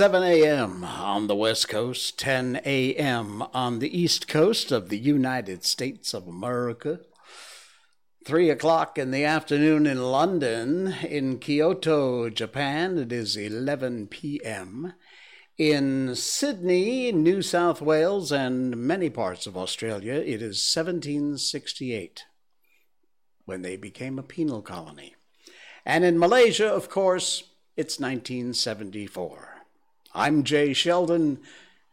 7 a.m. on the West Coast, 10 a.m. on the East Coast of the United States of America. 3 o'clock in the afternoon in London. In Kyoto, Japan, it is 11 p.m. In Sydney, New South Wales, and many parts of Australia, it is 1768 when they became a penal colony. And in Malaysia, of course, it's 1974. I'm Jay Sheldon,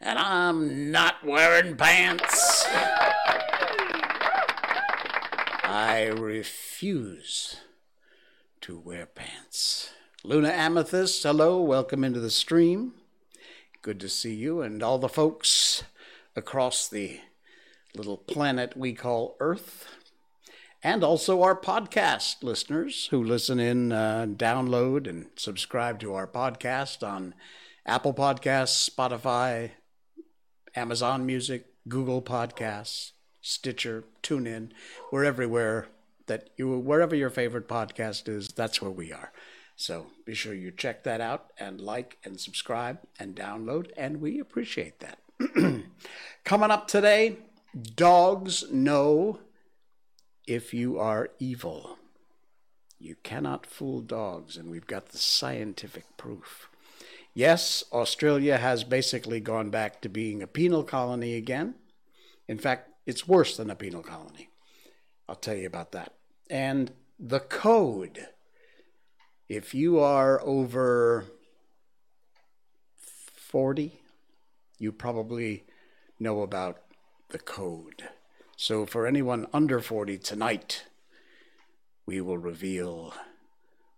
and I'm not wearing pants. I refuse to wear pants. Luna Amethyst, hello, welcome into the stream. Good to see you and all the folks across the little planet we call Earth. And also our podcast listeners who listen in, uh, download, and subscribe to our podcast on Apple Podcasts, Spotify, Amazon Music, Google Podcasts, Stitcher, TuneIn. We're everywhere that you wherever your favorite podcast is, that's where we are. So be sure you check that out and like and subscribe and download, and we appreciate that. Coming up today, dogs know if you are evil. You cannot fool dogs, and we've got the scientific proof. Yes, Australia has basically gone back to being a penal colony again. In fact, it's worse than a penal colony. I'll tell you about that. And the code if you are over 40, you probably know about the code. So, for anyone under 40 tonight, we will reveal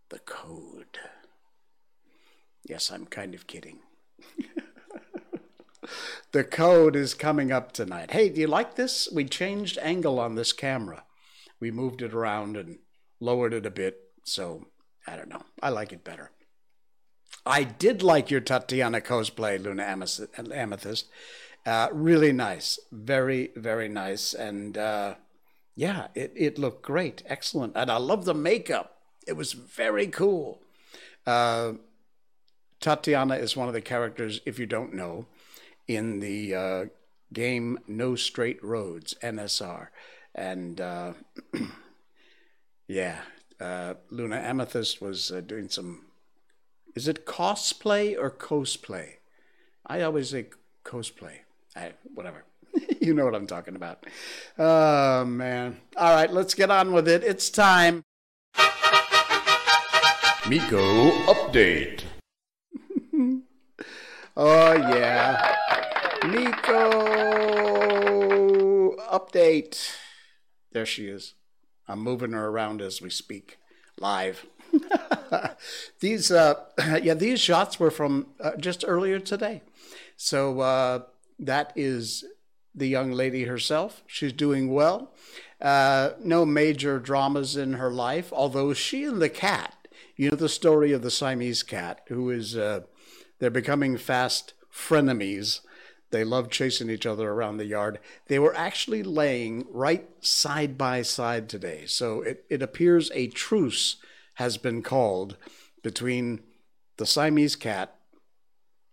the code. Yes, I'm kind of kidding. the code is coming up tonight. Hey, do you like this? We changed angle on this camera. We moved it around and lowered it a bit. So, I don't know. I like it better. I did like your Tatiana cosplay, Luna Amethyst. Uh, really nice. Very, very nice. And uh, yeah, it, it looked great. Excellent. And I love the makeup. It was very cool. Uh, Tatiana is one of the characters, if you don't know, in the uh, game No Straight Roads, NSR. And uh, yeah, uh, Luna Amethyst was uh, doing some. Is it cosplay or cosplay? I always say cosplay. I, whatever. you know what I'm talking about. Oh, man. All right, let's get on with it. It's time. Miko Update. Oh, yeah. Miko Update. There she is. I'm moving her around as we speak, live. these, uh, yeah, these shots were from uh, just earlier today. So uh, that is the young lady herself. She's doing well. Uh, no major dramas in her life, although she and the cat, you know the story of the Siamese cat, who is, uh, they're becoming fast frenemies. They love chasing each other around the yard. They were actually laying right side by side today. So it, it appears a truce has been called between the Siamese cat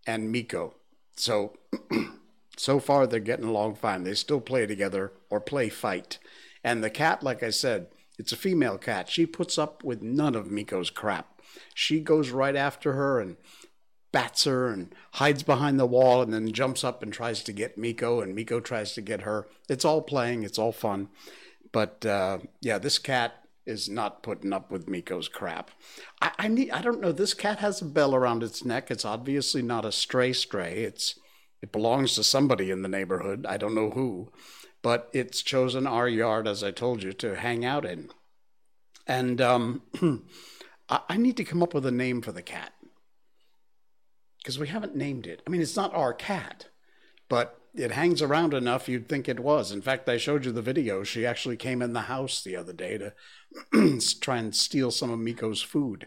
and Miko. So, so far they're getting along fine. They still play together or play fight. And the cat, like I said, it's a female cat. She puts up with none of Miko's crap. She goes right after her and bats her and hides behind the wall and then jumps up and tries to get Miko and Miko tries to get her. It's all playing, it's all fun. But uh, yeah, this cat is not putting up with Miko's crap. I, I need I don't know, this cat has a bell around its neck. It's obviously not a stray stray. It's it belongs to somebody in the neighborhood. I don't know who. But it's chosen our yard, as I told you, to hang out in. And um, I, I need to come up with a name for the cat because we haven't named it. I mean, it's not our cat, but it hangs around enough you'd think it was. In fact, I showed you the video. She actually came in the house the other day to try and steal some of Miko's food.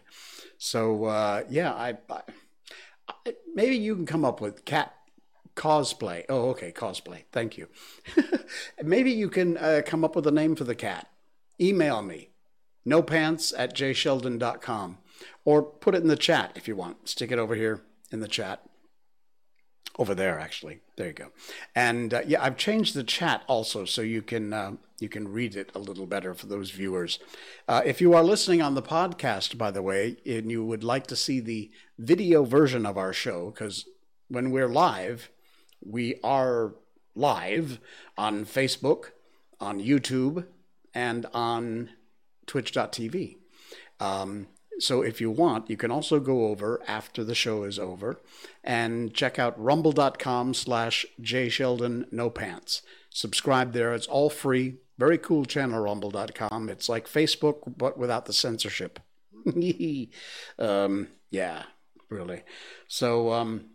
So uh, yeah, I, I, I, maybe you can come up with cat cosplay. Oh, okay, cosplay. Thank you. maybe you can uh, come up with a name for the cat. Email me, nopants at jsheldon.com, or put it in the chat if you want. Stick it over here in the chat. over there actually. There you go. And uh, yeah i've changed the chat also so you can uh, you can read it a little better for those viewers. Uh, if you are listening on the podcast by the way and you would like to see the video version of our show because when we're live we are live on facebook on youtube and on twitch.tv um, so if you want, you can also go over after the show is over and check out rumble.com slash jsheldon no pants. Subscribe there. It's all free. Very cool channel, rumble.com. It's like Facebook, but without the censorship. um, yeah, really. So um,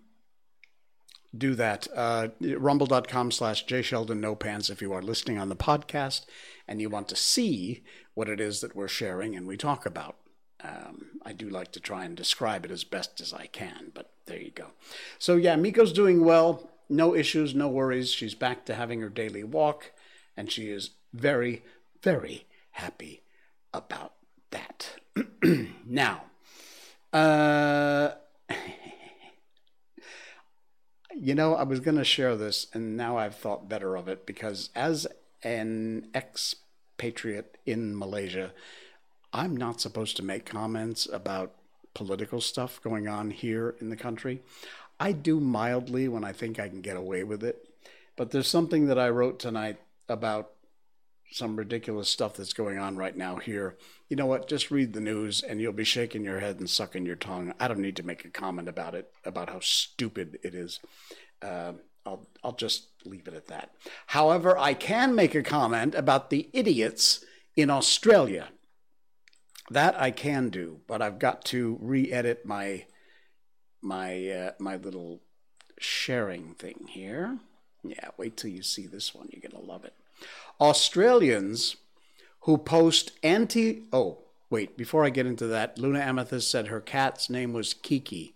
do that. Uh, rumble.com slash jsheldon no pants if you are listening on the podcast and you want to see what it is that we're sharing and we talk about. Um, I do like to try and describe it as best as I can, but there you go. So, yeah, Miko's doing well. No issues, no worries. She's back to having her daily walk, and she is very, very happy about that. now, uh, you know, I was going to share this, and now I've thought better of it because as an expatriate in Malaysia, I'm not supposed to make comments about political stuff going on here in the country. I do mildly when I think I can get away with it. But there's something that I wrote tonight about some ridiculous stuff that's going on right now here. You know what? Just read the news and you'll be shaking your head and sucking your tongue. I don't need to make a comment about it, about how stupid it is. Uh, I'll, I'll just leave it at that. However, I can make a comment about the idiots in Australia that I can do, but I've got to re-edit my my uh, my little sharing thing here. Yeah, wait till you see this one. You're gonna love it. Australians who post anti. Oh, wait. Before I get into that, Luna Amethyst said her cat's name was Kiki.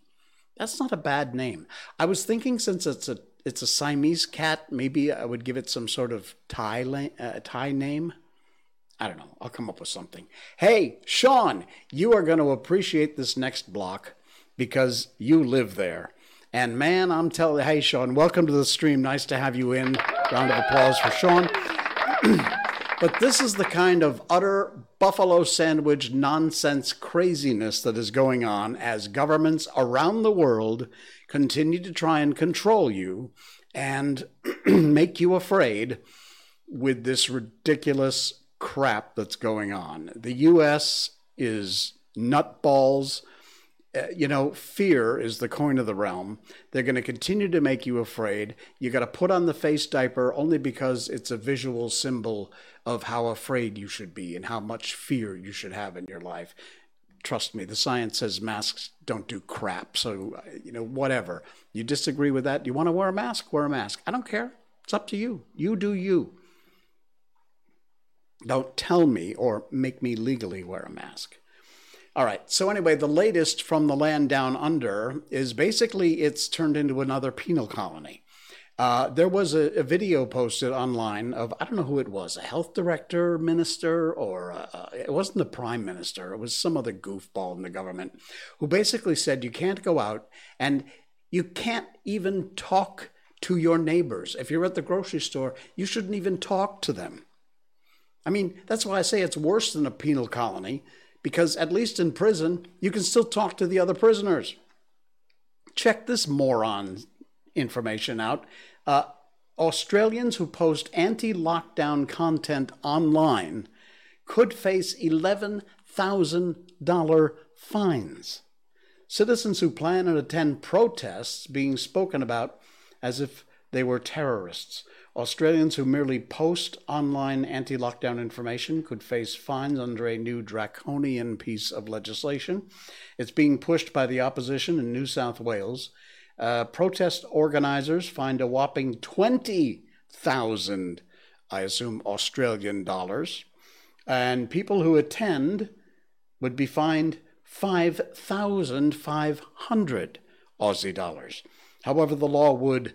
That's not a bad name. I was thinking since it's a it's a Siamese cat, maybe I would give it some sort of Thai uh, Thai name. I don't know. I'll come up with something. Hey, Sean, you are going to appreciate this next block because you live there. And man, I'm telling hey, Sean, welcome to the stream. Nice to have you in. Round of applause for Sean. but this is the kind of utter buffalo sandwich nonsense craziness that is going on as governments around the world continue to try and control you and make you afraid with this ridiculous crap that's going on. The U.S. is nutballs. Uh, you know, fear is the coin of the realm. They're going to continue to make you afraid. You got to put on the face diaper only because it's a visual symbol of how afraid you should be and how much fear you should have in your life. Trust me, the science says masks don't do crap. So, uh, you know, whatever. You disagree with that? You want to wear a mask? Wear a mask. I don't care. It's up to you. You do you. Don't tell me or make me legally wear a mask. All right. So anyway, the latest from the land down under is basically it's turned into another penal colony. Uh, there was a, a, video posted online of I don't know who it was, a health director, minister, or uh, it wasn't the prime minister. It was some other goofball in the government who basically said you can't go out and you can't even talk to your neighbors. If you're at the grocery store, you shouldn't even talk to them. I mean, that's why I say it's worse than a penal colony, because at least in prison, you can still talk to the other prisoners. Check this moron information out. Uh, Australians who post anti lockdown content online could face $11,000 fines. Citizens who plan and attend protests being spoken about as if they were terrorists. Australians who merely post online anti lockdown information could face fines under a new draconian piece of legislation. It's being pushed by the opposition in New South Wales. Uh, protest organizers find a whopping 20,000, I assume, Australian dollars. And people who attend would be fined 5,500 Aussie dollars. However, the law would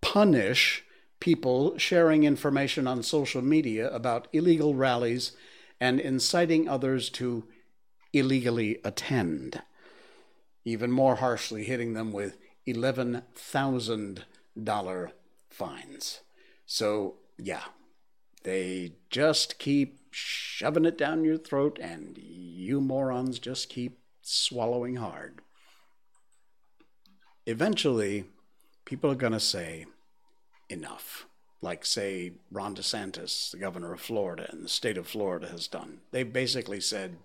punish people sharing information on social media about illegal rallies and inciting others to illegally attend, even more harshly hitting them with $11,000 fines. So, yeah, they just keep shoving it down your throat, and you morons just keep swallowing hard. Eventually, people are going to say, enough. Like, say, Ron DeSantis, the governor of Florida, and the state of Florida has done. They basically said,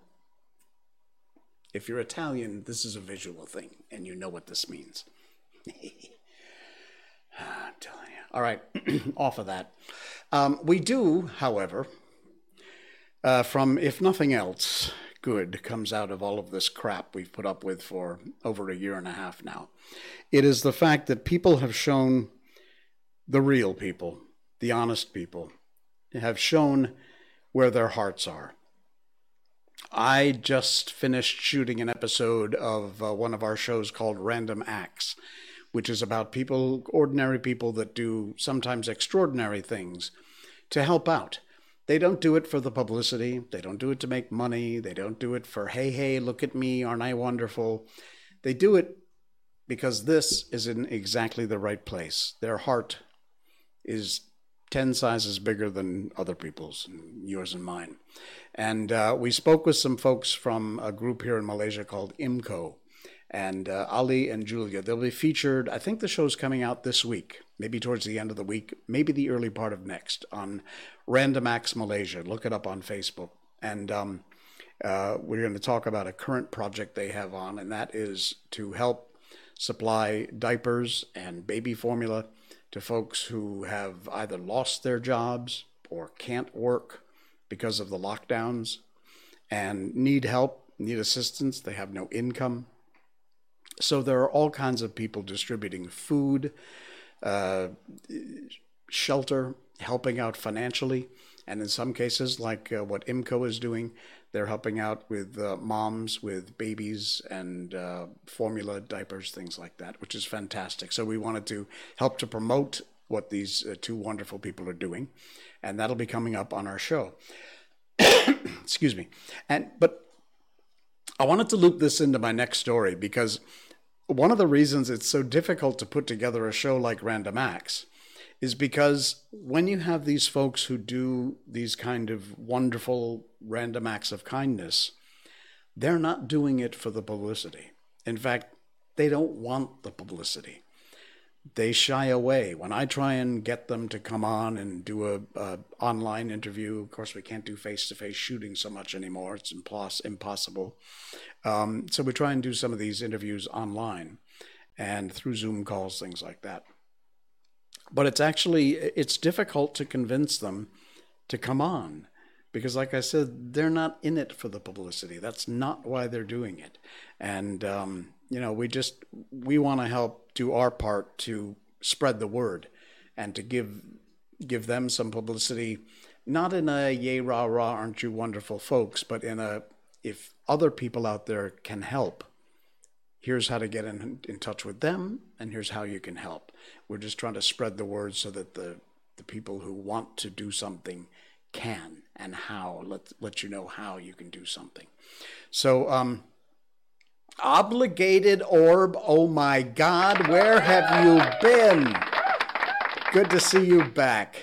if you're Italian, this is a visual thing, and you know what this means. I'm telling you. All right, off of that. Um, we do, however, uh, from if nothing else, good comes out of all of this crap we've put up with for over a year and a half now. It is the fact that people have shown the real people, the honest people, have shown where their hearts are. I just finished shooting an episode of uh, one of our shows called Random Acts, which is about people, ordinary people that do sometimes extraordinary things to help out. They don't do it for the publicity. They don't do it to make money. They don't do it for, hey, hey, look at me, aren't I wonderful? They do it because this is in exactly the right place. Their heart is 10 sizes bigger than other people's, yours and mine. And uh, we spoke with some folks from a group here in Malaysia called IMCO. And uh, Ali and Julia, they'll be featured. I think the show's coming out this week, maybe towards the end of the week, maybe the early part of next on Random Acts Malaysia. Look it up on Facebook. And um, uh, we're going to talk about a current project they have on, and that is to help supply diapers and baby formula to folks who have either lost their jobs or can't work because of the lockdowns and need help, need assistance. They have no income. So there are all kinds of people distributing food, uh, shelter, helping out financially. And in some cases, like uh, what IMCO is doing, they're helping out with uh, moms with babies and uh, formula diapers, things like that, which is fantastic. So we wanted to help to promote what these uh, two wonderful people are doing, and that'll be coming up on our show. Excuse me. And but I wanted to loop this into my next story because one of the reasons it's so difficult to put together a show like Random Acts is because when you have these folks who do these kind of wonderful random acts of kindness, they're not doing it for the publicity. In fact, they don't want the publicity. They shy away. When I try and get them to come on and do a, a online interview, of course we can't do face-to-face shooting so much anymore. It's impos- impossible. Um, so we try and do some of these interviews online and through Zoom calls, things like that but it's actually it's difficult to convince them to come on because like i said they're not in it for the publicity. That's not why they're doing it. And um, you know we just we want to help do our part to spread the word and to give give them some publicity not in a yay rah rah aren't you wonderful folks but in a if other people out there can help here's how to get in, in touch with them and here's how you can help we're just trying to spread the word so that the, the people who want to do something can and how. Let, let you know how you can do something. So, um, obligated orb, oh my God, where have you been? Good to see you back.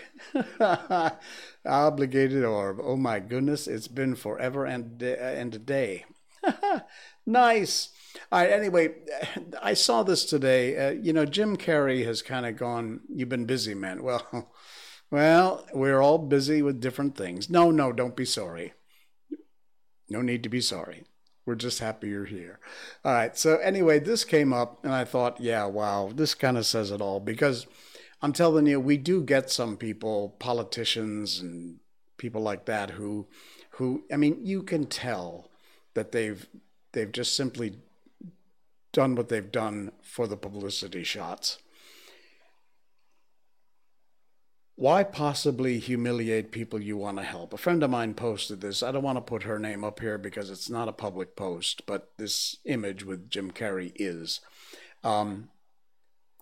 obligated orb, oh my goodness, it's been forever and, and a day. nice. All right. Anyway, I saw this today. Uh, you know, Jim Carrey has kind of gone. You've been busy, man. Well, well, we're all busy with different things. No, no, don't be sorry. No need to be sorry. We're just happy you're here. All right. So anyway, this came up, and I thought, yeah, wow, this kind of says it all because I'm telling you, we do get some people, politicians and people like that, who, who, I mean, you can tell that they've they've just simply done what they've done for the publicity shots. Why possibly humiliate people you want to help? A friend of mine posted this. I don't want to put her name up here because it's not a public post, but this image with Jim Carrey is. Um,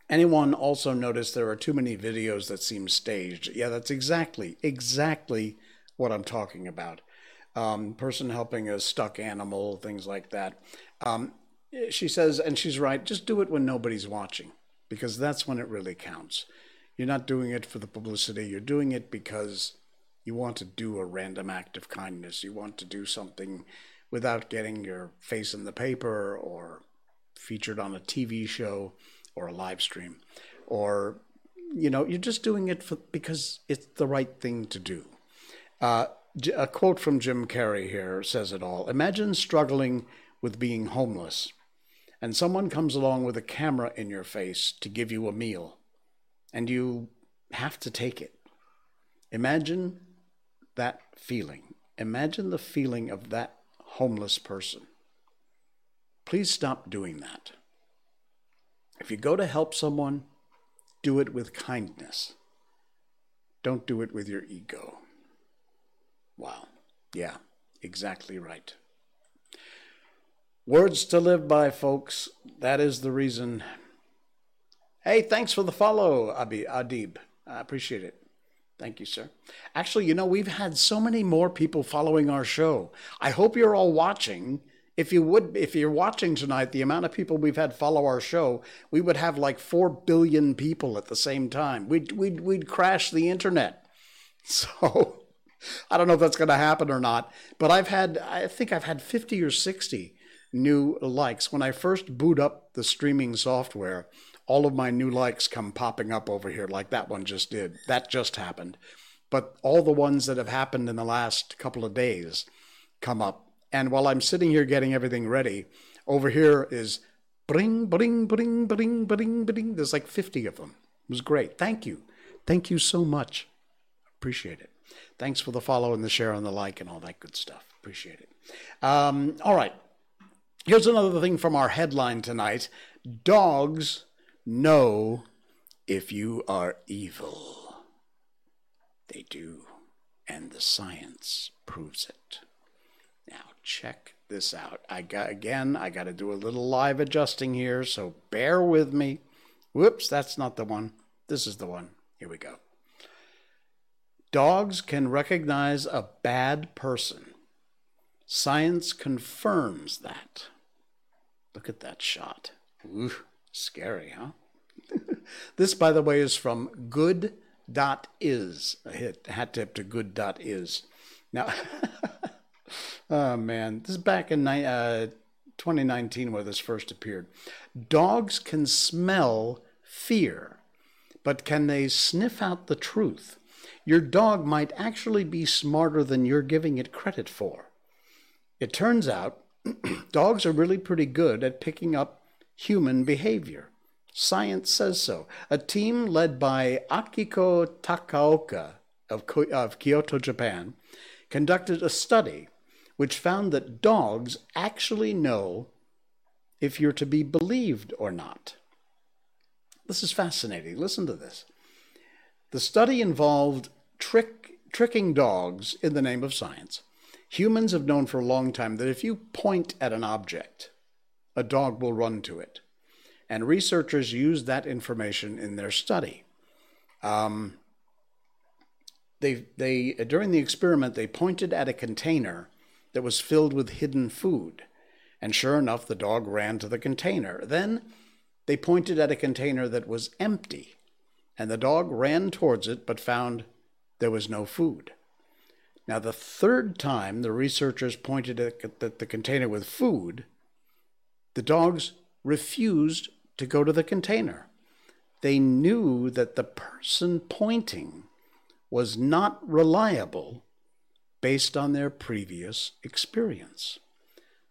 anyone also notice there are too many videos that seem staged? Yeah, that's exactly, exactly what I'm talking about. Um, person helping a stuck animal, things like that. Um, she says, and she's right, just do it when nobody's watching because that's when it really counts. You're not doing it for the publicity, you're doing it because you want to do a random act of kindness. You want to do something without getting your face in the paper or featured on a TV show or a live stream. Or, you know, you're just doing it for, because it's the right thing to do. Uh, a quote from Jim Carrey here says it all. Imagine struggling with being homeless, and someone comes along with a camera in your face to give you a meal, and you have to take it. Imagine that feeling. Imagine the feeling of that homeless person. Please stop doing that. If you go to help someone, do it with kindness. Don't do it with your ego. Wow. Yeah, exactly right. Words to live by, folks. That is the reason. Hey, thanks for the follow, Abi Adib. I appreciate it. Thank you, sir. Actually, you know, we've had so many more people following our show. I hope you're all watching. If you would, if you're watching tonight, the amount of people we've had follow our show, we would have like four billion people at the same time. We'd we'd we'd crash the internet. So, I don't know if that's going to happen or not. But I've had, I think I've had 50 or 60 new likes when I first boot up the streaming software all of my new likes come popping up over here, like that one just did. That just happened. But all the ones that have happened in the last couple of days come up. And while I'm sitting here getting everything ready, over here is bring, bring, bring, bring, bring, bring. There's like 50 of them. It was great. Thank you. Thank you so much. Appreciate it. Thanks for the follow and the share and the like and all that good stuff. Appreciate it. Um, all right. Here's another thing from our headline tonight Dogs know if you are evil. They do, and the science proves it. Now, check this out. I got again, I got to do a little live adjusting here, so bear with me. Whoops, that's not the one. This is the one. Here we go. Dogs can recognize a bad person. Science confirms that. Look at that shot. Ooh. Scary, huh? this, by the way, is from good.is. A hit, hat tip to good.is. Now, oh man, this is back in uh, 2019 where this first appeared. Dogs can smell fear, but can they sniff out the truth? Your dog might actually be smarter than you're giving it credit for. It turns out dogs are really pretty good at picking up human behavior. Science says so. A team led by Akiko Takaoka of, of Kyoto, Japan, conducted a study which found that dogs actually know if you're to be believed or not. This is fascinating. Listen to this. The study involved trick, tricking dogs in the name of science. Humans have known for a long time that if you point at an object, a dog will run to it. And researchers used that information in their study. Um, they, they, during the experiment, they pointed at a container that was filled with hidden food. And sure enough, the dog ran to the container. Then they pointed at a container that was empty. And the dog ran towards it but found there was no food. Now, the third time the researchers pointed at the container with food, the dogs refused to go to the container. They knew that the person pointing was not reliable based on their previous experience.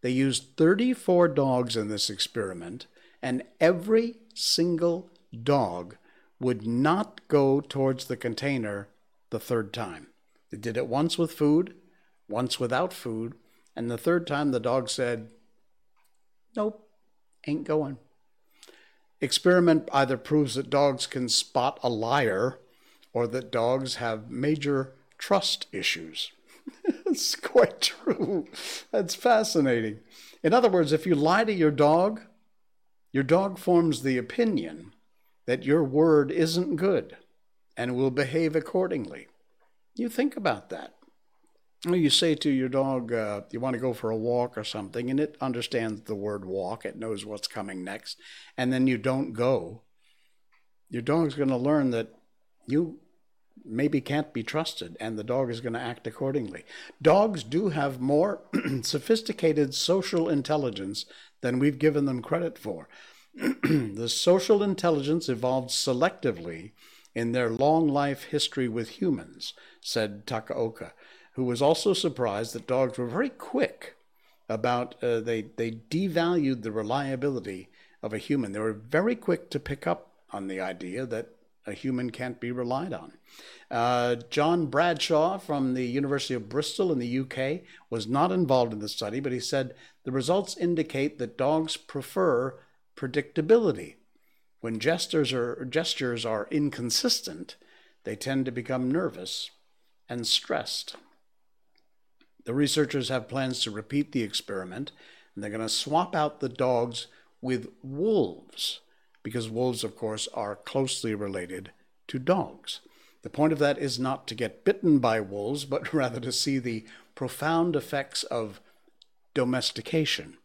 They used 34 dogs in this experiment, and every single dog would not go towards the container the third time. They did it once with food, once without food, and the third time the dog said, Nope, ain't going. Experiment either proves that dogs can spot a liar or that dogs have major trust issues. it's quite true. That's fascinating. In other words, if you lie to your dog, your dog forms the opinion that your word isn't good and will behave accordingly. You think about that. You say to your dog, uh, you want to go for a walk or something, and it understands the word walk. It knows what's coming next. And then you don't go. Your dog's going to learn that you maybe can't be trusted, and the dog is going to act accordingly. Dogs do have more sophisticated social intelligence than we've given them credit for. the social intelligence evolved selectively in their long life history with humans, said Takaoka who was also surprised that dogs were very quick about uh, they they devalued the reliability of a human. They were very quick to pick up on the idea that a human can't be relied on. Uh, John Bradshaw from the University of Bristol in the UK was not involved in the study, but he said the results indicate that dogs prefer predictability. When gestures are, gestures are inconsistent, they tend to become nervous and stressed. The researchers have plans to repeat the experiment, and they're going to swap out the dogs with wolves, because wolves, of course, are closely related to dogs. The point of that is not to get bitten by wolves, but rather to see the profound effects of domestication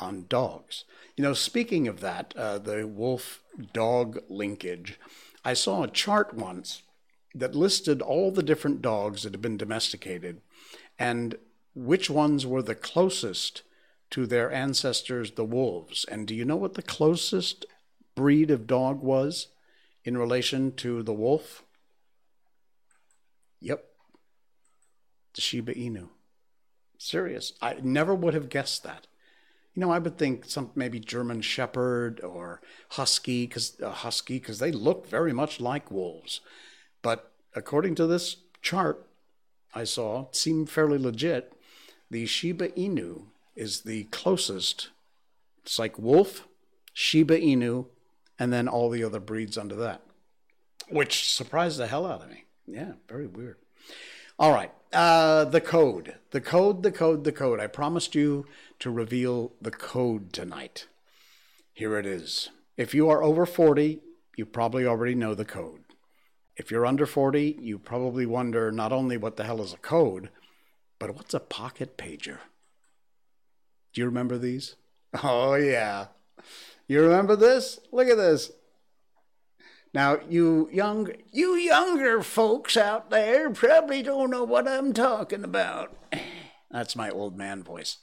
on dogs. You know, speaking of that, uh, the wolf dog linkage, I saw a chart once that listed all the different dogs that had been domesticated and which ones were the closest to their ancestors, the wolves. And do you know what the closest breed of dog was in relation to the wolf? Yep, the Shiba Inu. Serious. I never would have guessed that. You know, I would think some maybe German Shepherd or Husky, because uh, Husky, because they look very much like wolves. But according to this chart, I saw seemed fairly legit. The Shiba Inu is the closest. It's like wolf, Shiba Inu, and then all the other breeds under that, which surprised the hell out of me. Yeah, very weird. All right, uh, the code, the code, the code, the code. I promised you to reveal the code tonight. Here it is. If you are over 40, you probably already know the code. If you're under 40, you probably wonder not only what the hell is a code, but what's a pocket pager? Do you remember these? Oh, yeah. You remember this? Look at this. Now, you young, you younger folks out there probably don't know what I'm talking about. That's my old man voice.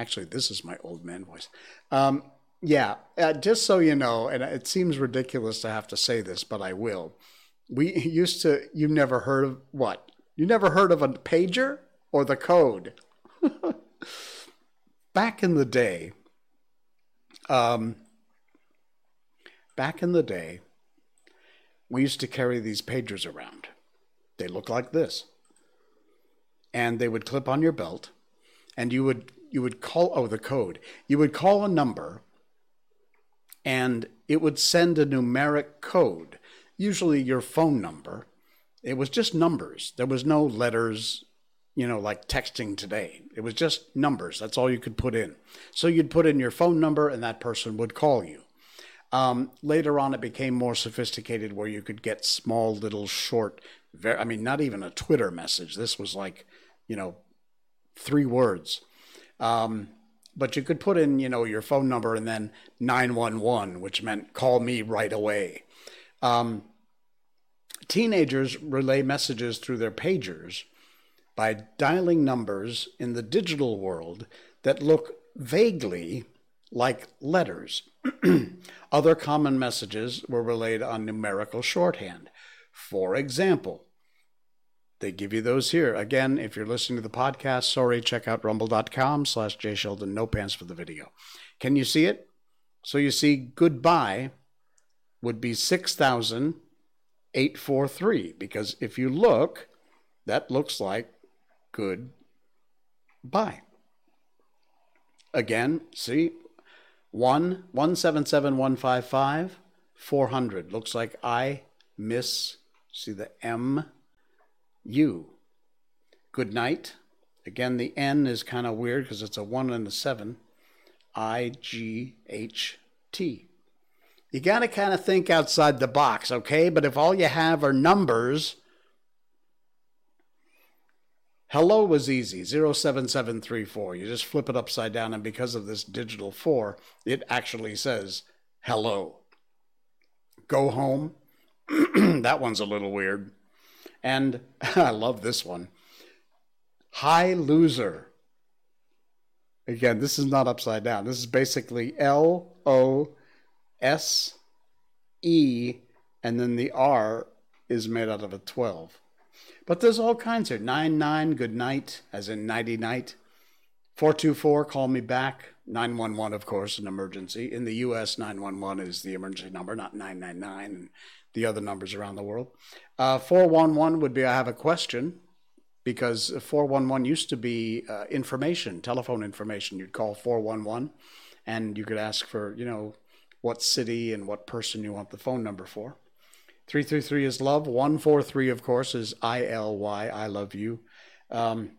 Actually, this is my old man voice. Um, yeah, uh, just so you know, and it seems ridiculous to have to say this, but I will. We used to, you've never heard of what? You never heard of a pager or the code? back in the day, um, back in the day, we used to carry these pagers around. They look like this. And they would clip on your belt, and you would you would call oh the code. You would call a number and it would send a numeric code usually your phone number. It was just numbers. There was no letters, you know, like texting today. It was just numbers. That's all you could put in. So you'd put in your phone number and that person would call you. Um, later on, it became more sophisticated where you could get small, little, short, I mean, not even a Twitter message. This was like, you know, three words. Um, but you could put in, you know, your phone number and then 911, which meant call me right away. Um, teenagers relay messages through their pagers by dialing numbers in the digital world that look vaguely like letters. Other common messages were relayed on numerical shorthand. For example, they give you those here. Again, if you're listening to the podcast, sorry, check out rumble.com slash Jay Sheldon, no pants for the video. Can you see it? So you see goodbye would be 6,843 because if you look, that looks like good buy. Again, see, 1 177155 400 looks like I miss see the M U. Good night. Again, the N is kind of weird because it's a 1 and a 7. I G H T. You got to kind of think outside the box, okay? But if all you have are numbers, Hello was easy, 07734. You just flip it upside down, and because of this digital four, it actually says hello. Go home. that one's a little weird. And I love this one. High loser. Again, this is not upside down. This is basically L O S E, and then the R is made out of a 12. But there's all kinds here. 99, good night, as in nighty night. 424, call me back. 911, of course, an emergency. In the US, 911 is the emergency number, not 999 and the other numbers around the world. Uh, 411 would be I have a question because 411 used to be uh, information, telephone information. You'd call 411 and you could ask for, you know, what city and what person you want the phone number for. 333 is love. 143, of course, is I L Y, I love you. Um,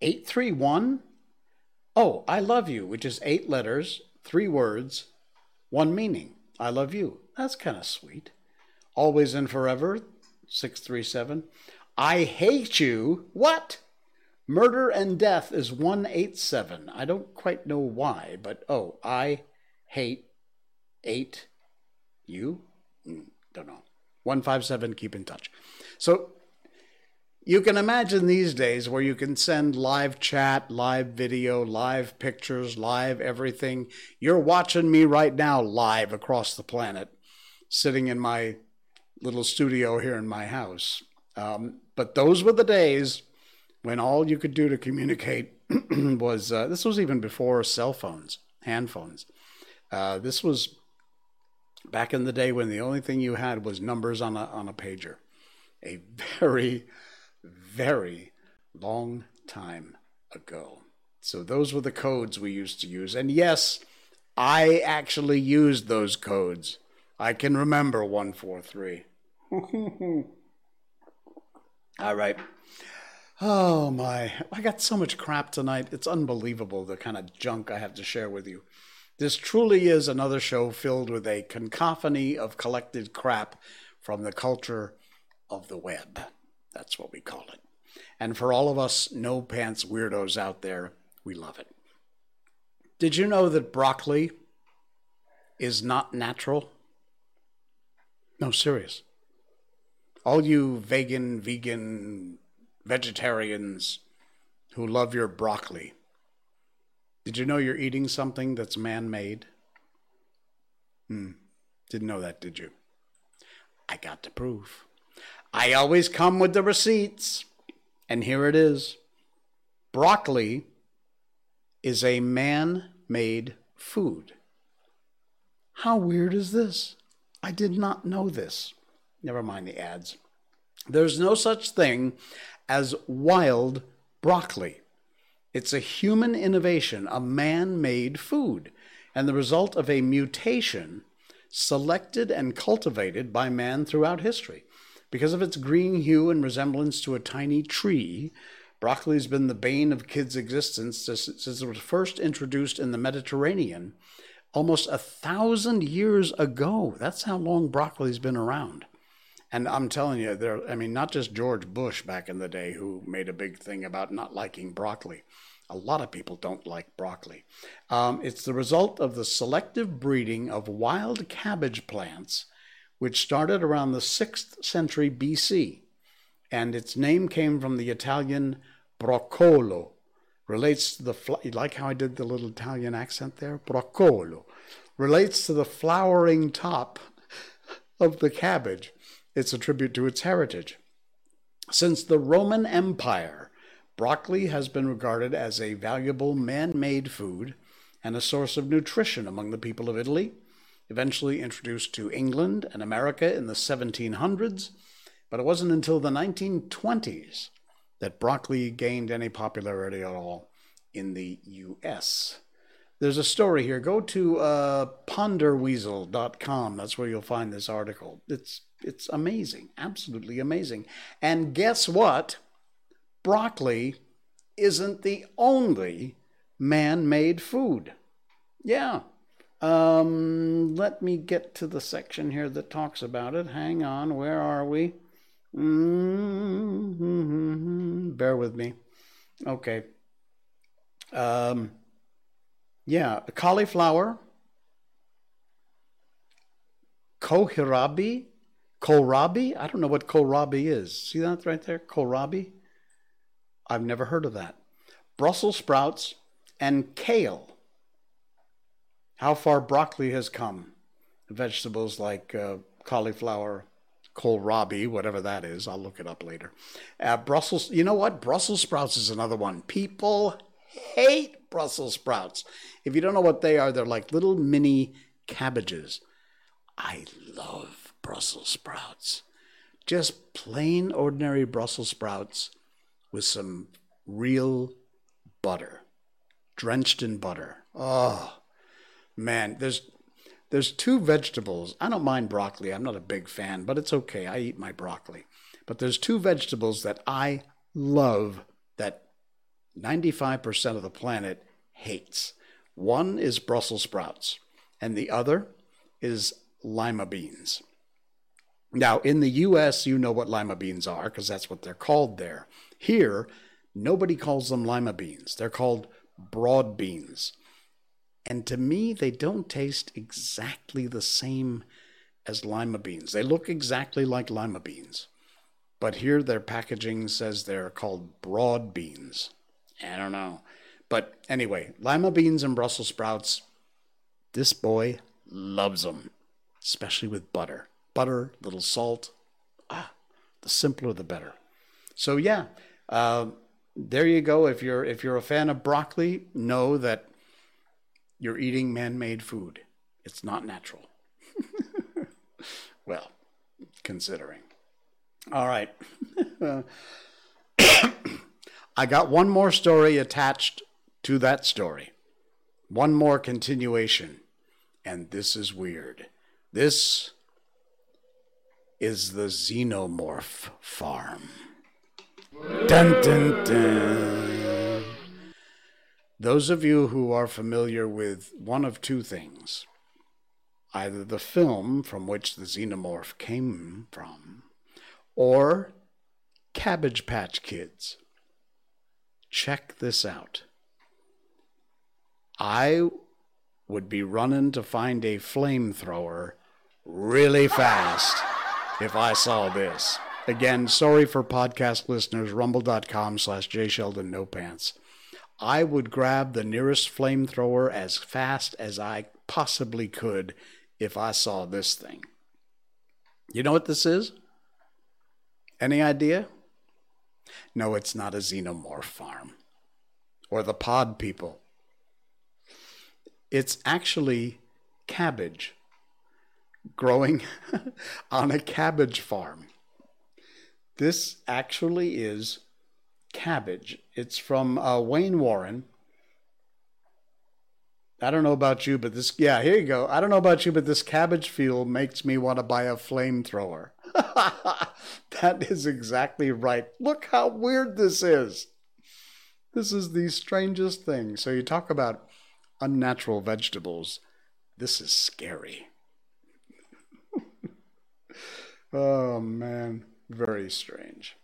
831, oh, I love you, which is eight letters, three words, one meaning. I love you. That's kind of sweet. Always and forever, 637. I hate you. What? Murder and death is 187. I don't quite know why, but oh, I hate eight you. Mm, don't know. 157, keep in touch. So you can imagine these days where you can send live chat, live video, live pictures, live everything. You're watching me right now live across the planet, sitting in my little studio here in my house. Um, but those were the days when all you could do to communicate was uh, this was even before cell phones, hand phones. Uh, this was back in the day when the only thing you had was numbers on a, on a pager. A very, very long time ago. So those were the codes we used to use. And yes, I actually used those codes. I can remember 143. All right. Oh my, I got so much crap tonight. It's unbelievable the kind of junk I have to share with you. This truly is another show filled with a cacophony of collected crap from the culture of the web. That's what we call it. And for all of us no pants weirdos out there, we love it. Did you know that broccoli is not natural? No, serious. All you vegan, vegan, vegetarians who love your broccoli, did you know you're eating something that's man made? Hmm. Didn't know that, did you? I got the proof. I always come with the receipts. And here it is broccoli is a man made food. How weird is this? I did not know this. Never mind the ads. There's no such thing as wild broccoli. It's a human innovation, a man made food, and the result of a mutation selected and cultivated by man throughout history. Because of its green hue and resemblance to a tiny tree, broccoli has been the bane of kids' existence since it was first introduced in the Mediterranean almost a thousand years ago. That's how long broccoli's been around. And I'm telling you, there, I mean, not just George Bush back in the day who made a big thing about not liking broccoli. A lot of people don't like broccoli. Um, it's the result of the selective breeding of wild cabbage plants, which started around the 6th century BC. And its name came from the Italian broccolo, relates to the, like how I did the little Italian accent there? Broccolo. Relates to the flowering top of the cabbage. It's a tribute to its heritage. Since the Roman Empire, broccoli has been regarded as a valuable man made food and a source of nutrition among the people of Italy, eventually introduced to England and America in the 1700s. But it wasn't until the 1920s that broccoli gained any popularity at all in the US. There's a story here. Go to uh, ponderweasel.com. That's where you'll find this article. It's it's amazing, absolutely amazing. And guess what? Broccoli isn't the only man-made food. Yeah. Um, let me get to the section here that talks about it. Hang on, where are we? Mm-hmm. Bear with me. Okay. Um, yeah, cauliflower, kohirabi, kohlrabi. I don't know what kohlrabi is. See that right there, kohlrabi. I've never heard of that. Brussels sprouts and kale. How far broccoli has come. Vegetables like uh, cauliflower, kohlrabi, whatever that is. I'll look it up later. Uh, Brussels, you know what? Brussels sprouts is another one. People hate Brussels sprouts. If you don't know what they are, they're like little mini cabbages. I love Brussels sprouts. Just plain, ordinary Brussels sprouts with some real butter, drenched in butter. Oh, man, there's there's two vegetables. I don't mind broccoli. I'm not a big fan, but it's okay. I eat my broccoli. But there's two vegetables that I love that 95% of the planet hates. One is Brussels sprouts, and the other is lima beans. Now, in the US, you know what lima beans are because that's what they're called there. Here, nobody calls them lima beans. They're called broad beans. And to me, they don't taste exactly the same as lima beans. They look exactly like lima beans. But here their packaging says they're called broad beans. I don't know. But anyway, lima beans and Brussels sprouts, this boy loves them, especially with butter. Butter, little salt. Ah, the simpler the better. So yeah, uh, there you go. If you're if you're a fan of broccoli, know that you're eating man-made food. It's not natural. well, considering. All right. I got one more story attached to that story. One more continuation. And this is weird. This is the xenomorph farm. Dun, dun, dun. Those of you who are familiar with one of two things either the film from which the xenomorph came from, or Cabbage Patch Kids. Check this out. I would be running to find a flamethrower really fast if I saw this. Again, sorry for podcast listeners, rumble.com slash jsheldon no pants. I would grab the nearest flamethrower as fast as I possibly could if I saw this thing. You know what this is? Any idea? No, it's not a xenomorph farm or the pod people. It's actually cabbage growing on a cabbage farm. This actually is cabbage. It's from uh, Wayne Warren. I don't know about you, but this, yeah, here you go. I don't know about you, but this cabbage field makes me want to buy a flamethrower. that is exactly right. Look how weird this is. This is the strangest thing. So, you talk about unnatural vegetables. This is scary. oh, man. Very strange.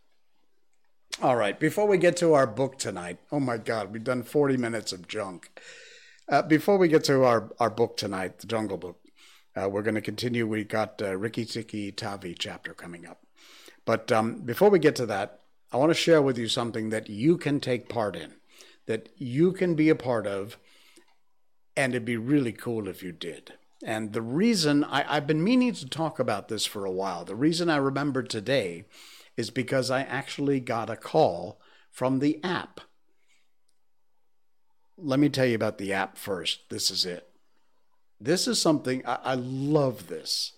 All right, before we get to our book tonight, oh my God, we've done 40 minutes of junk. Uh, before we get to our, our book tonight, The Jungle Book, uh, we're going to continue. We got uh, Rikki Tikki Tavi chapter coming up. But um, before we get to that, I want to share with you something that you can take part in, that you can be a part of, and it'd be really cool if you did. And the reason I, I've been meaning to talk about this for a while, the reason I remember today is because I actually got a call from the app. Let me tell you about the app first. This is it. This is something I, I love this.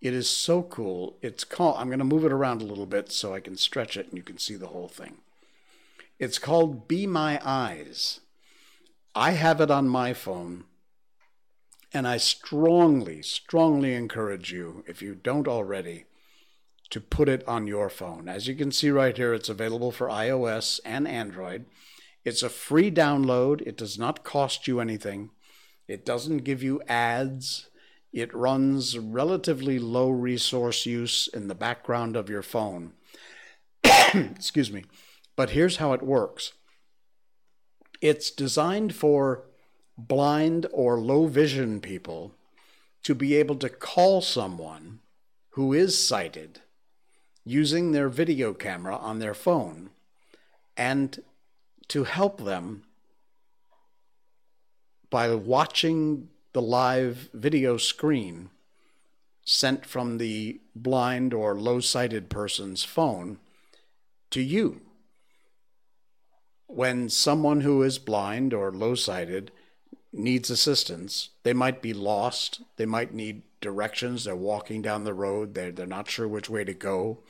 It is so cool. It's called, I'm going to move it around a little bit so I can stretch it and you can see the whole thing. It's called Be My Eyes. I have it on my phone, and I strongly, strongly encourage you, if you don't already, to put it on your phone. As you can see right here, it's available for iOS and Android. It's a free download, it does not cost you anything, it doesn't give you ads. It runs relatively low resource use in the background of your phone. Excuse me. But here's how it works it's designed for blind or low vision people to be able to call someone who is sighted using their video camera on their phone and to help them by watching the live video screen sent from the blind or low sighted person's phone to you. When someone who is blind or low sighted needs assistance, they might be lost, they might need directions, they're walking down the road, they're, they're not sure which way to go,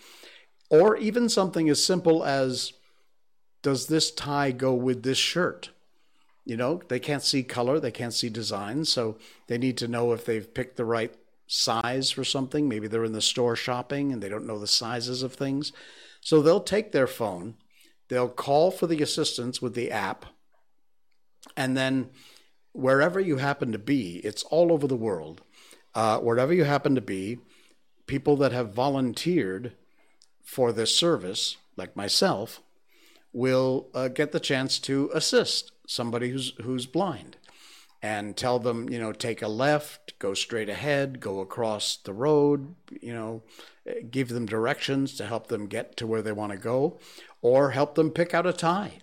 or even something as simple as does this tie go with this shirt? You know, they can't see color, they can't see design, so they need to know if they've picked the right size for something. Maybe they're in the store shopping and they don't know the sizes of things. So they'll take their phone, they'll call for the assistance with the app, and then wherever you happen to be, it's all over the world, uh, wherever you happen to be, people that have volunteered for this service, like myself, will uh, get the chance to assist somebody who's who's blind and tell them, you know, take a left, go straight ahead, go across the road, you know, give them directions to help them get to where they want to go, or help them pick out a tie,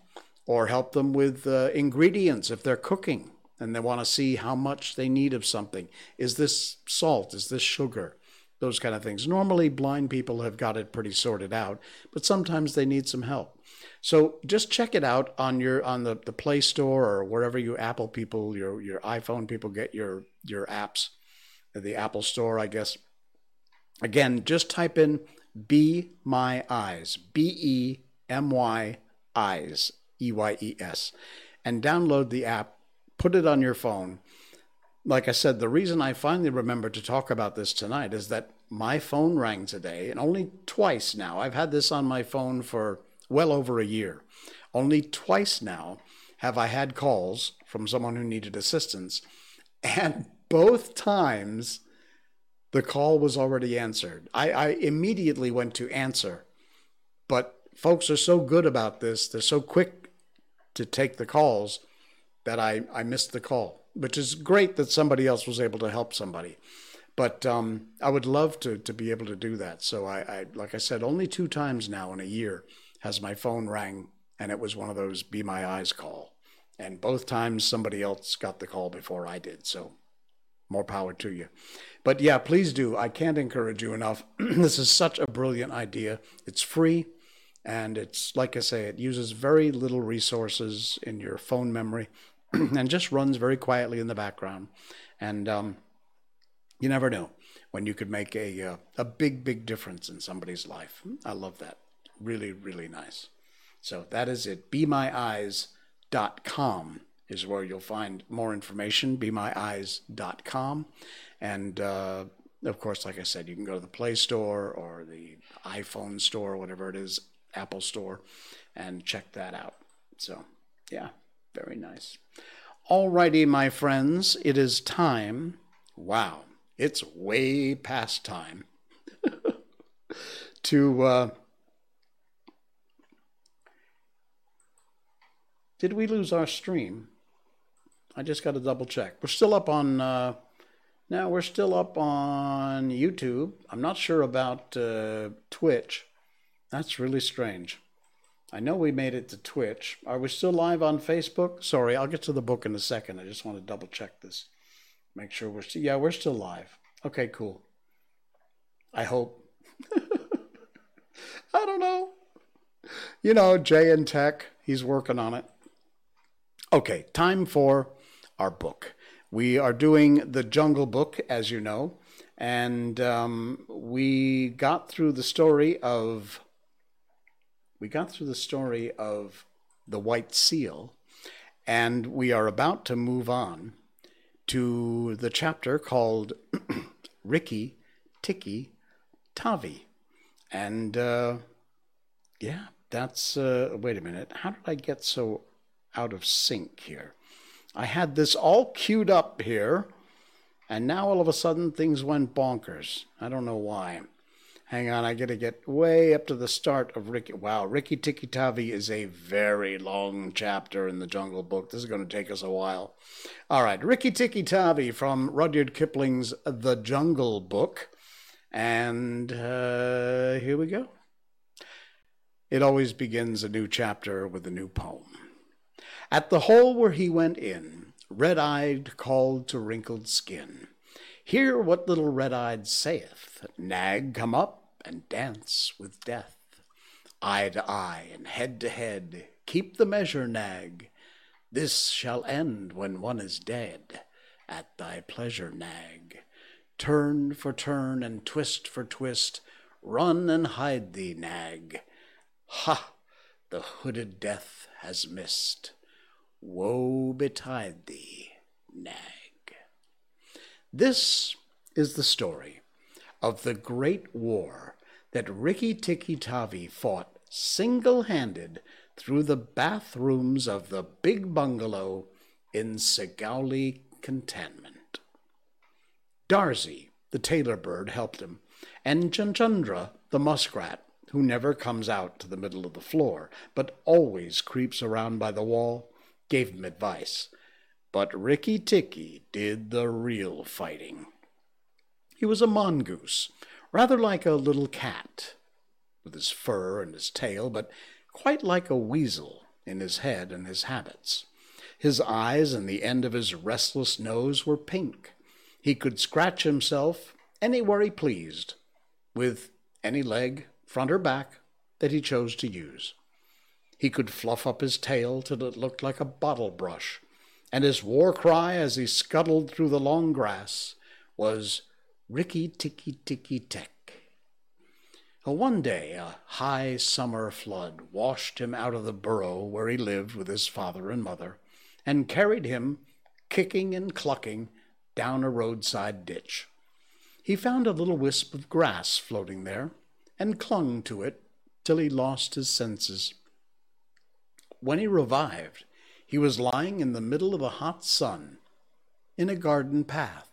or help them with uh, ingredients if they're cooking and they want to see how much they need of something. Is this salt? Is this sugar? Those kind of things. Normally, blind people have got it pretty sorted out, but sometimes they need some help. So just check it out on your on the, the Play Store or wherever you Apple people, your your iPhone people get your your apps, the Apple Store, I guess. Again, just type in Be My Eyes, B E M Y Eyes, E Y E S, and download the app. Put it on your phone. Like I said, the reason I finally remembered to talk about this tonight is that my phone rang today, and only twice now. I've had this on my phone for well over a year. Only twice now have I had calls from someone who needed assistance, and both times the call was already answered. I, I immediately went to answer, but folks are so good about this, they're so quick to take the calls that I, I missed the call, which is great that somebody else was able to help somebody. But um, I would love to, to be able to do that. So I, I, like I said, only two times now in a year has my phone rang and it was one of those be my eyes call. And both times somebody else got the call before I did. So more power to you. But yeah, please do. I can't encourage you enough. this is such a brilliant idea. It's free and it's like I say, it uses very little resources in your phone memory and just runs very quietly in the background. And um, you never know when you could make a, uh, a big, big difference in somebody's life. I love that really, really nice. So that is it. BeMyEyes.com is where you'll find more information. BeMyEyes.com. And uh, of course, like I said, you can go to the Play Store or the iPhone Store, whatever it is, Apple Store, and check that out. So, yeah, very nice. Alrighty, my friends, it is time. Wow, it's way past time to uh, Did we lose our stream? I just got to double check. We're still up on. Uh, now we're still up on YouTube. I'm not sure about uh, Twitch. That's really strange. I know we made it to Twitch. Are we still live on Facebook? Sorry, I'll get to the book in a second. I just want to double check this. Make sure we're still. Yeah, we're still live. Okay, cool. I hope. I don't know. You know, Jay and Tech, he's working on it. Okay, time for our book. We are doing the Jungle Book, as you know, and um, we got through the story of we got through the story of the White Seal, and we are about to move on to the chapter called Rikki Tikki Tavi, and uh, yeah, that's uh, wait a minute. How did I get so out of sync here. I had this all queued up here, and now all of a sudden things went bonkers. I don't know why. Hang on, I gotta get way up to the start of Rikki. Wow, Rikki Tikki Tavi is a very long chapter in the Jungle Book. This is to take us a while. All right, Rikki Tikki Tavi from Rudyard Kipling's The Jungle Book. And uh, here we go. It always begins a new chapter with a new poem. At the hole where he went in, red eyed called to wrinkled skin. Hear what little red eyed saith Nag, come up and dance with death. Eye to eye and head to head, keep the measure, nag. This shall end when one is dead. At thy pleasure, nag. Turn for turn and twist for twist, run and hide thee, nag. Ha! The hooded death has missed. Woe betide thee, nag. This is the story of the Great War that Rikki Tikki Tavi fought single handed through the bathrooms of the big bungalow in Segowlee Cantonment. Darzee, the tailor bird, helped him, and Chuchundra, the muskrat, who never comes out to the middle of the floor, but always creeps around by the wall, gave him advice. But Rikki Tikki did the real fighting. He was a mongoose, rather like a little cat, with his fur and his tail, but quite like a weasel in his head and his habits. His eyes and the end of his restless nose were pink. He could scratch himself anywhere he pleased, with any leg, front or back, that he chose to use. He could fluff up his tail till it looked like a bottle brush, and his war cry as he scuttled through the long grass was Rikki Tikki Tikki Tek. One day a high summer flood washed him out of the burrow where he lived with his father and mother, and carried him, kicking and clucking, down a roadside ditch. He found a little wisp of grass floating there, and clung to it till he lost his senses. When he revived, he was lying in the middle of a hot sun, in a garden path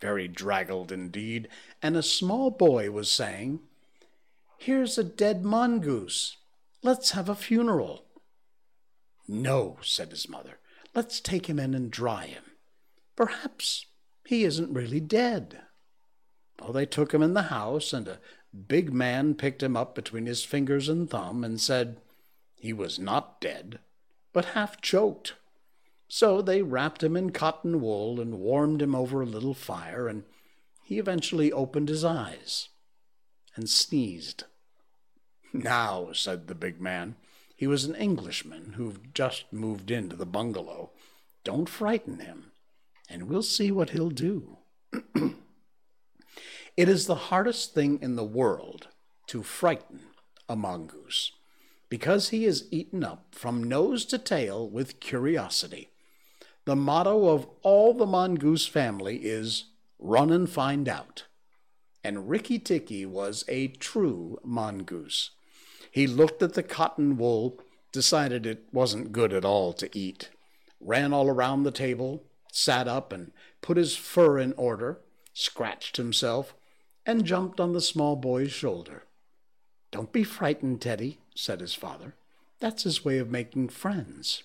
very draggled indeed, and a small boy was saying, Here's a dead mongoose. Let's have a funeral. No, said his mother. Let's take him in and dry him. Perhaps he isn't really dead. Well, they took him in the house, and a big man picked him up between his fingers and thumb and said he was not dead, but half choked. So they wrapped him in cotton wool and warmed him over a little fire, and he eventually opened his eyes and sneezed. Now, said the big man, he was an Englishman who'd just moved into the bungalow. Don't frighten him, and we'll see what he'll do. it is the hardest thing in the world to frighten a mongoose, because he is eaten up from nose to tail with curiosity. The motto of all the mongoose family is run and find out. And Rikki Tikki was a true mongoose. He looked at the cotton wool, decided it wasn't good at all to eat, ran all around the table, sat up and put his fur in order, scratched himself, and jumped on the small boy's shoulder. Don't be frightened, Teddy, said his father. That's his way of making friends.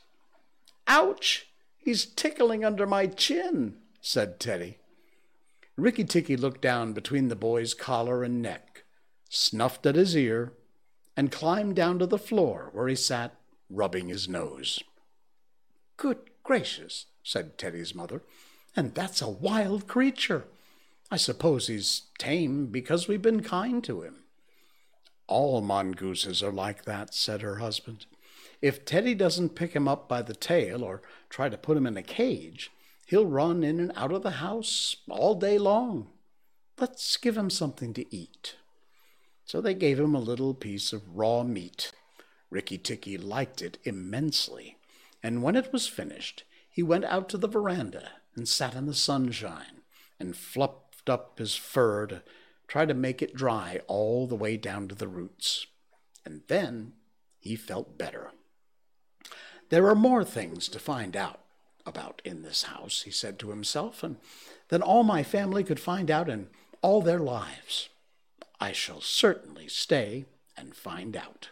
Ouch! He's tickling under my chin, said Teddy. Rikki Tikki looked down between the boy's collar and neck, snuffed at his ear, and climbed down to the floor where he sat rubbing his nose. Good gracious, said Teddy's mother, and that's a wild creature. I suppose he's tame because we've been kind to him. All mongooses are like that, said her husband. If Teddy doesn't pick him up by the tail or try to put him in a cage, he'll run in and out of the house all day long. Let's give him something to eat. So they gave him a little piece of raw meat. Rikki Tikki liked it immensely, and when it was finished, he went out to the veranda and sat in the sunshine and fluffed up his fur to try to make it dry all the way down to the roots. And then he felt better. There are more things to find out about in this house, he said to himself, and than all my family could find out in all their lives. I shall certainly stay and find out.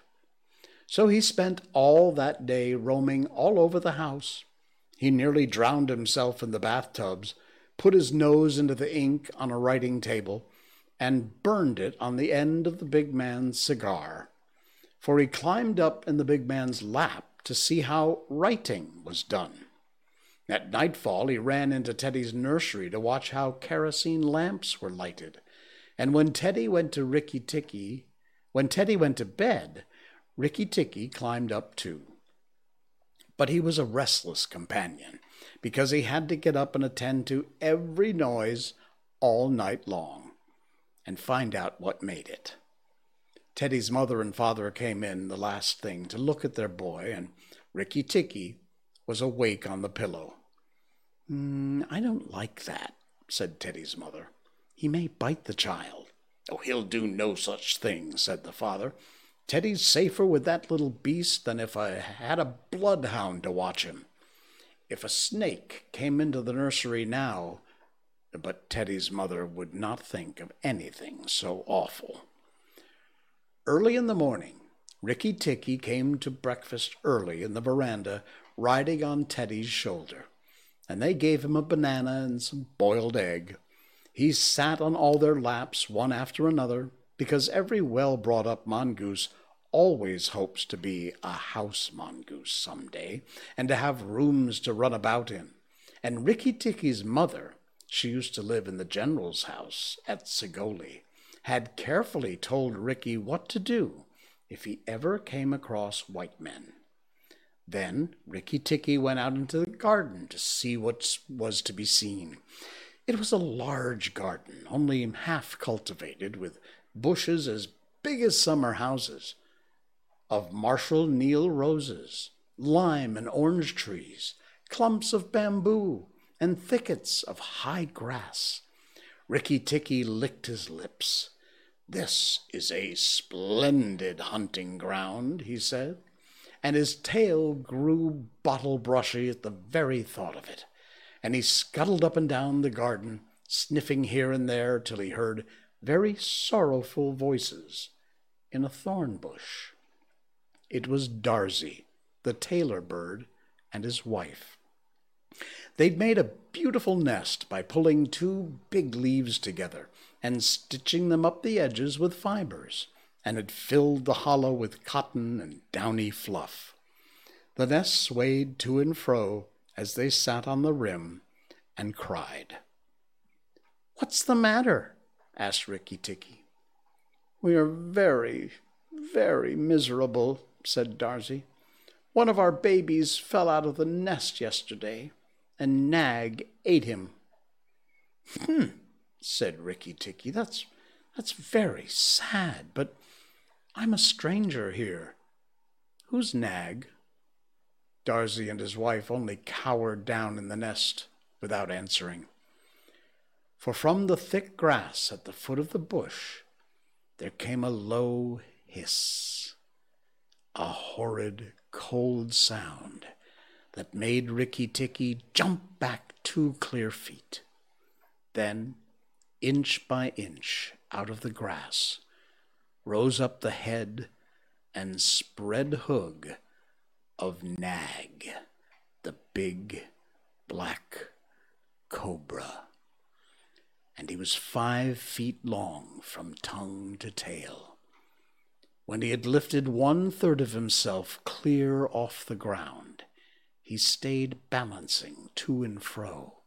So he spent all that day roaming all over the house. He nearly drowned himself in the bathtubs, put his nose into the ink on a writing table, and burned it on the end of the big man's cigar. For he climbed up in the big man's lap to see how writing was done. At nightfall, he ran into Teddy's nursery to watch how kerosene lamps were lighted. And when Teddy went to Rikki Tikki, when Teddy went to bed, Rikki Tikki climbed up too. But he was a restless companion because he had to get up and attend to every noise all night long and find out what made it. Teddy's mother and father came in the last thing to look at their boy, and Rikki Tikki was awake on the pillow. Mm, I don't like that, said Teddy's mother. He may bite the child. Oh, he'll do no such thing, said the father. Teddy's safer with that little beast than if I had a bloodhound to watch him. If a snake came into the nursery now, but Teddy's mother would not think of anything so awful. Early in the morning, Rikki Tikki came to breakfast early in the veranda, riding on Teddy's shoulder, and they gave him a banana and some boiled egg. He sat on all their laps, one after another, because every well brought up mongoose always hopes to be a house mongoose some day, and to have rooms to run about in. And Rikki Tikki's mother, she used to live in the general's house at Segowlee, had carefully told Rikki what to do if he ever came across white men. Then Rikki Tikki went out into the garden to see what was to be seen. It was a large garden, only half cultivated, with bushes as big as summer houses, of Marshal Niel roses, lime and orange trees, clumps of bamboo, and thickets of high grass. Rikki Tikki licked his lips. This is a splendid hunting ground, he said, and his tail grew bottle brushy at the very thought of it, and he scuttled up and down the garden, sniffing here and there till he heard very sorrowful voices in a thorn bush. It was Darzee, the tailor bird, and his wife. They'd made a beautiful nest by pulling two big leaves together and stitching them up the edges with fibers, and had filled the hollow with cotton and downy fluff. The nest swayed to and fro as they sat on the rim and cried. What's the matter? asked Rikki Tikki. We are very, very miserable, said Darzee. One of our babies fell out of the nest yesterday, and Nag ate him. Hmm, said Rikki Tikki. That's that's very sad, but I'm a stranger here. Who's Nag? Darzee and his wife only cowered down in the nest without answering. For from the thick grass at the foot of the bush there came a low hiss, a horrid, cold sound that made Rikki Tikki jump back two clear feet. Then inch by inch out of the grass, rose up the head and spread hood of Nag, the big black cobra. And he was five feet long from tongue to tail. When he had lifted one third of himself clear off the ground, he stayed balancing to and fro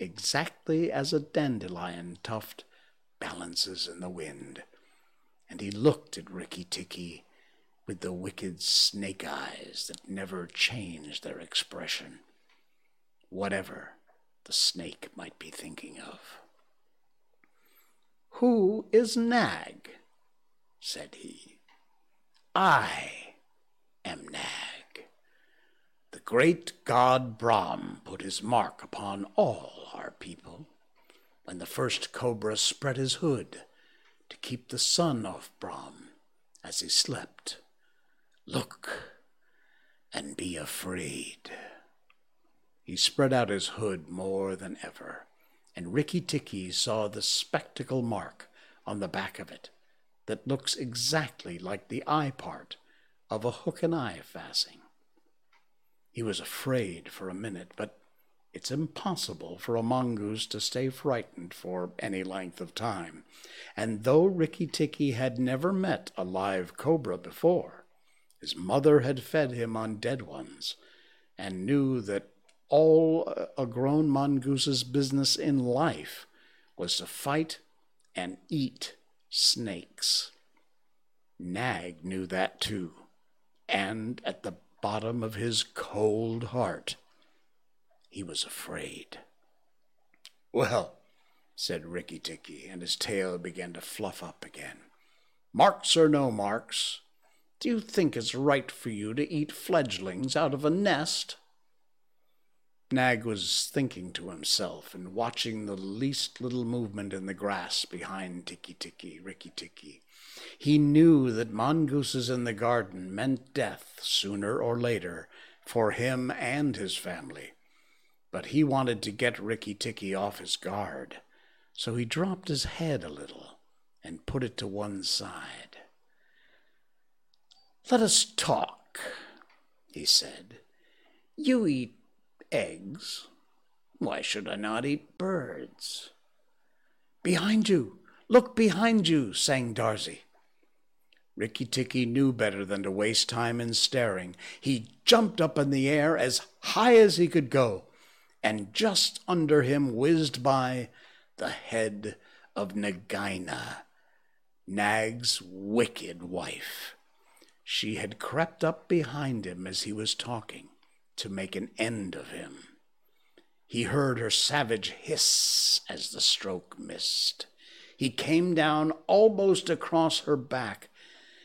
exactly as a dandelion tuft balances in the wind. And he looked at Rikki Tikki with the wicked snake eyes that never change their expression, whatever the snake might be thinking of. Who is Nag? said he. I am Nag. The great god Brahm put his mark upon all our people when the first cobra spread his hood to keep the sun off Brahm as he slept. Look and be afraid. He spread out his hood more than ever, and Rikki Tikki saw the spectacle mark on the back of it, that looks exactly like the eye part of a hook and eye fastening. He was afraid for a minute, but it's impossible for a mongoose to stay frightened for any length of time. And though Rikki Tikki had never met a live cobra before, his mother had fed him on dead ones and knew that all a grown mongoose's business in life was to fight and eat snakes. Nag knew that too, and at the bottom of his cold heart, he was afraid. Well, said Rikki Tikki, and his tail began to fluff up again. Marks or no marks, do you think it's right for you to eat fledglings out of a nest? Nag was thinking to himself and watching the least little movement in the grass behind Tikki Tikki, Rikki Tikki. He knew that mongooses in the garden meant death sooner or later for him and his family. But he wanted to get Rikki Tikki off his guard, so he dropped his head a little and put it to one side. Let us talk, he said. You eat eggs. Why should I not eat birds? Behind you! Look behind you! sang Darzee. Rikki Tikki knew better than to waste time in staring. He jumped up in the air as high as he could go, and just under him whizzed by the head of Nagaina, Nag's wicked wife. She had crept up behind him as he was talking to make an end of him. He heard her savage hiss as the stroke missed. He came down almost across her back,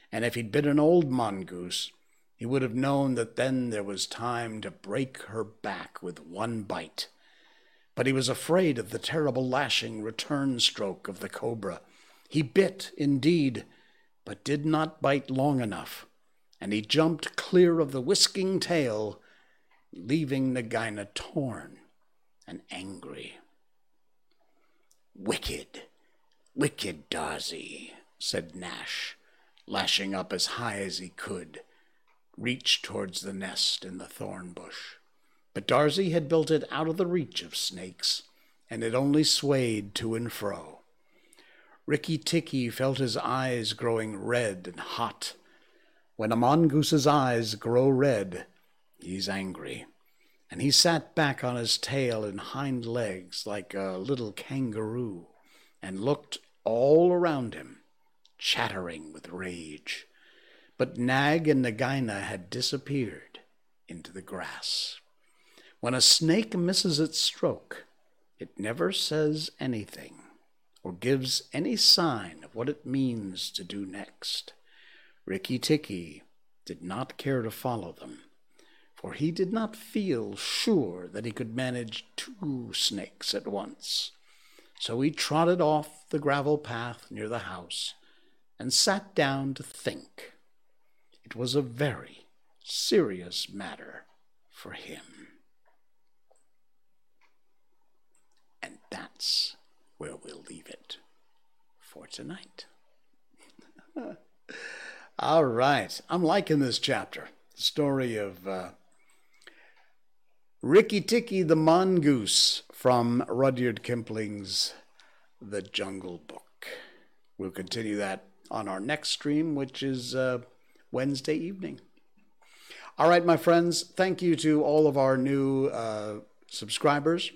and if he'd been an old mongoose, he would have known that then there was time to break her back with one bite. But he was afraid of the terrible lashing return stroke of the cobra. He bit, indeed, but did not bite long enough, and he jumped clear of the whisking tail leaving Nagaina torn and angry. Wicked, wicked Darzee, said Nag, lashing up as high as he could, reached towards the nest in the thorn bush. But Darzee had built it out of the reach of snakes, and it only swayed to and fro. Rikki Tikki felt his eyes growing red and hot. When a mongoose's eyes grow red, He's angry. And he sat back on his tail and hind legs like a little kangaroo and looked all around him, chattering with rage. But Nag and Nagaina had disappeared into the grass. When a snake misses its stroke, it never says anything or gives any sign of what it means to do next. Rikki Tikki did not care to follow them for he did not feel sure that he could manage two snakes at once. So he trotted off the gravel path near the house and sat down to think. It was a very serious matter for him. And that's where we'll leave it for tonight. All right. I'm liking this chapter. The story of uh, Rikki Tikki the Mongoose from Rudyard Kipling's The Jungle Book. We'll continue that on our next stream, which is uh, Wednesday evening. All right, my friends, thank you to all of our new uh, subscribers.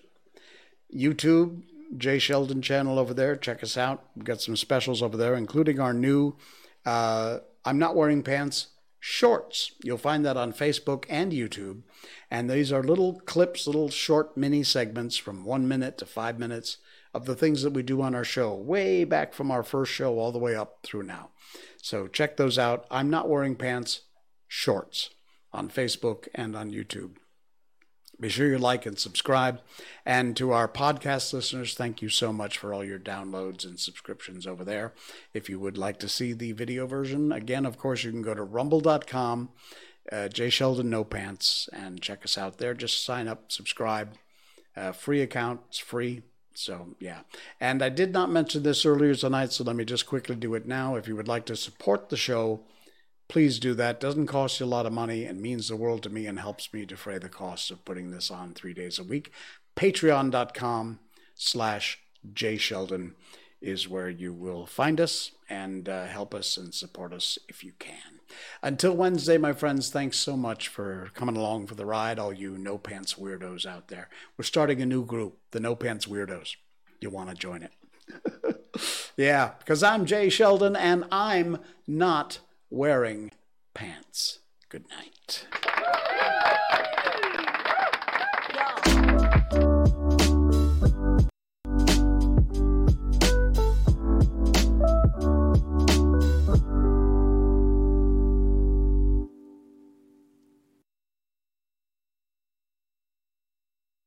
YouTube, Jay Sheldon channel over there. Check us out. We've got some specials over there, including our new uh, I'm Not Wearing Pants shorts. You'll find that on Facebook and YouTube. And these are little clips, little short mini segments from one minute to five minutes of the things that we do on our show, way back from our first show all the way up through now. So check those out. I'm not wearing pants, shorts on Facebook and on YouTube. Be sure you like and subscribe. And to our podcast listeners, thank you so much for all your downloads and subscriptions over there. If you would like to see the video version, again, of course, you can go to rumble.com, uh, Jay Sheldon No Pants, and check us out there. Just sign up, subscribe. Uh, free account, it's free. So, yeah. And I did not mention this earlier tonight, so let me just quickly do it now. If you would like to support the show, please do that. Doesn't cost you a lot of money and means the world to me and helps me defray the costs of putting this on three days a week. Patreon.com slash Jay Sheldon is where you will find us and uh, help us and support us if you can. Until Wednesday, my friends, thanks so much for coming along for the ride, all you no pants weirdos out there. We're starting a new group, the No Pants Weirdos. You want to join it? yeah, because I'm Jay Sheldon and I'm not wearing pants. Good night.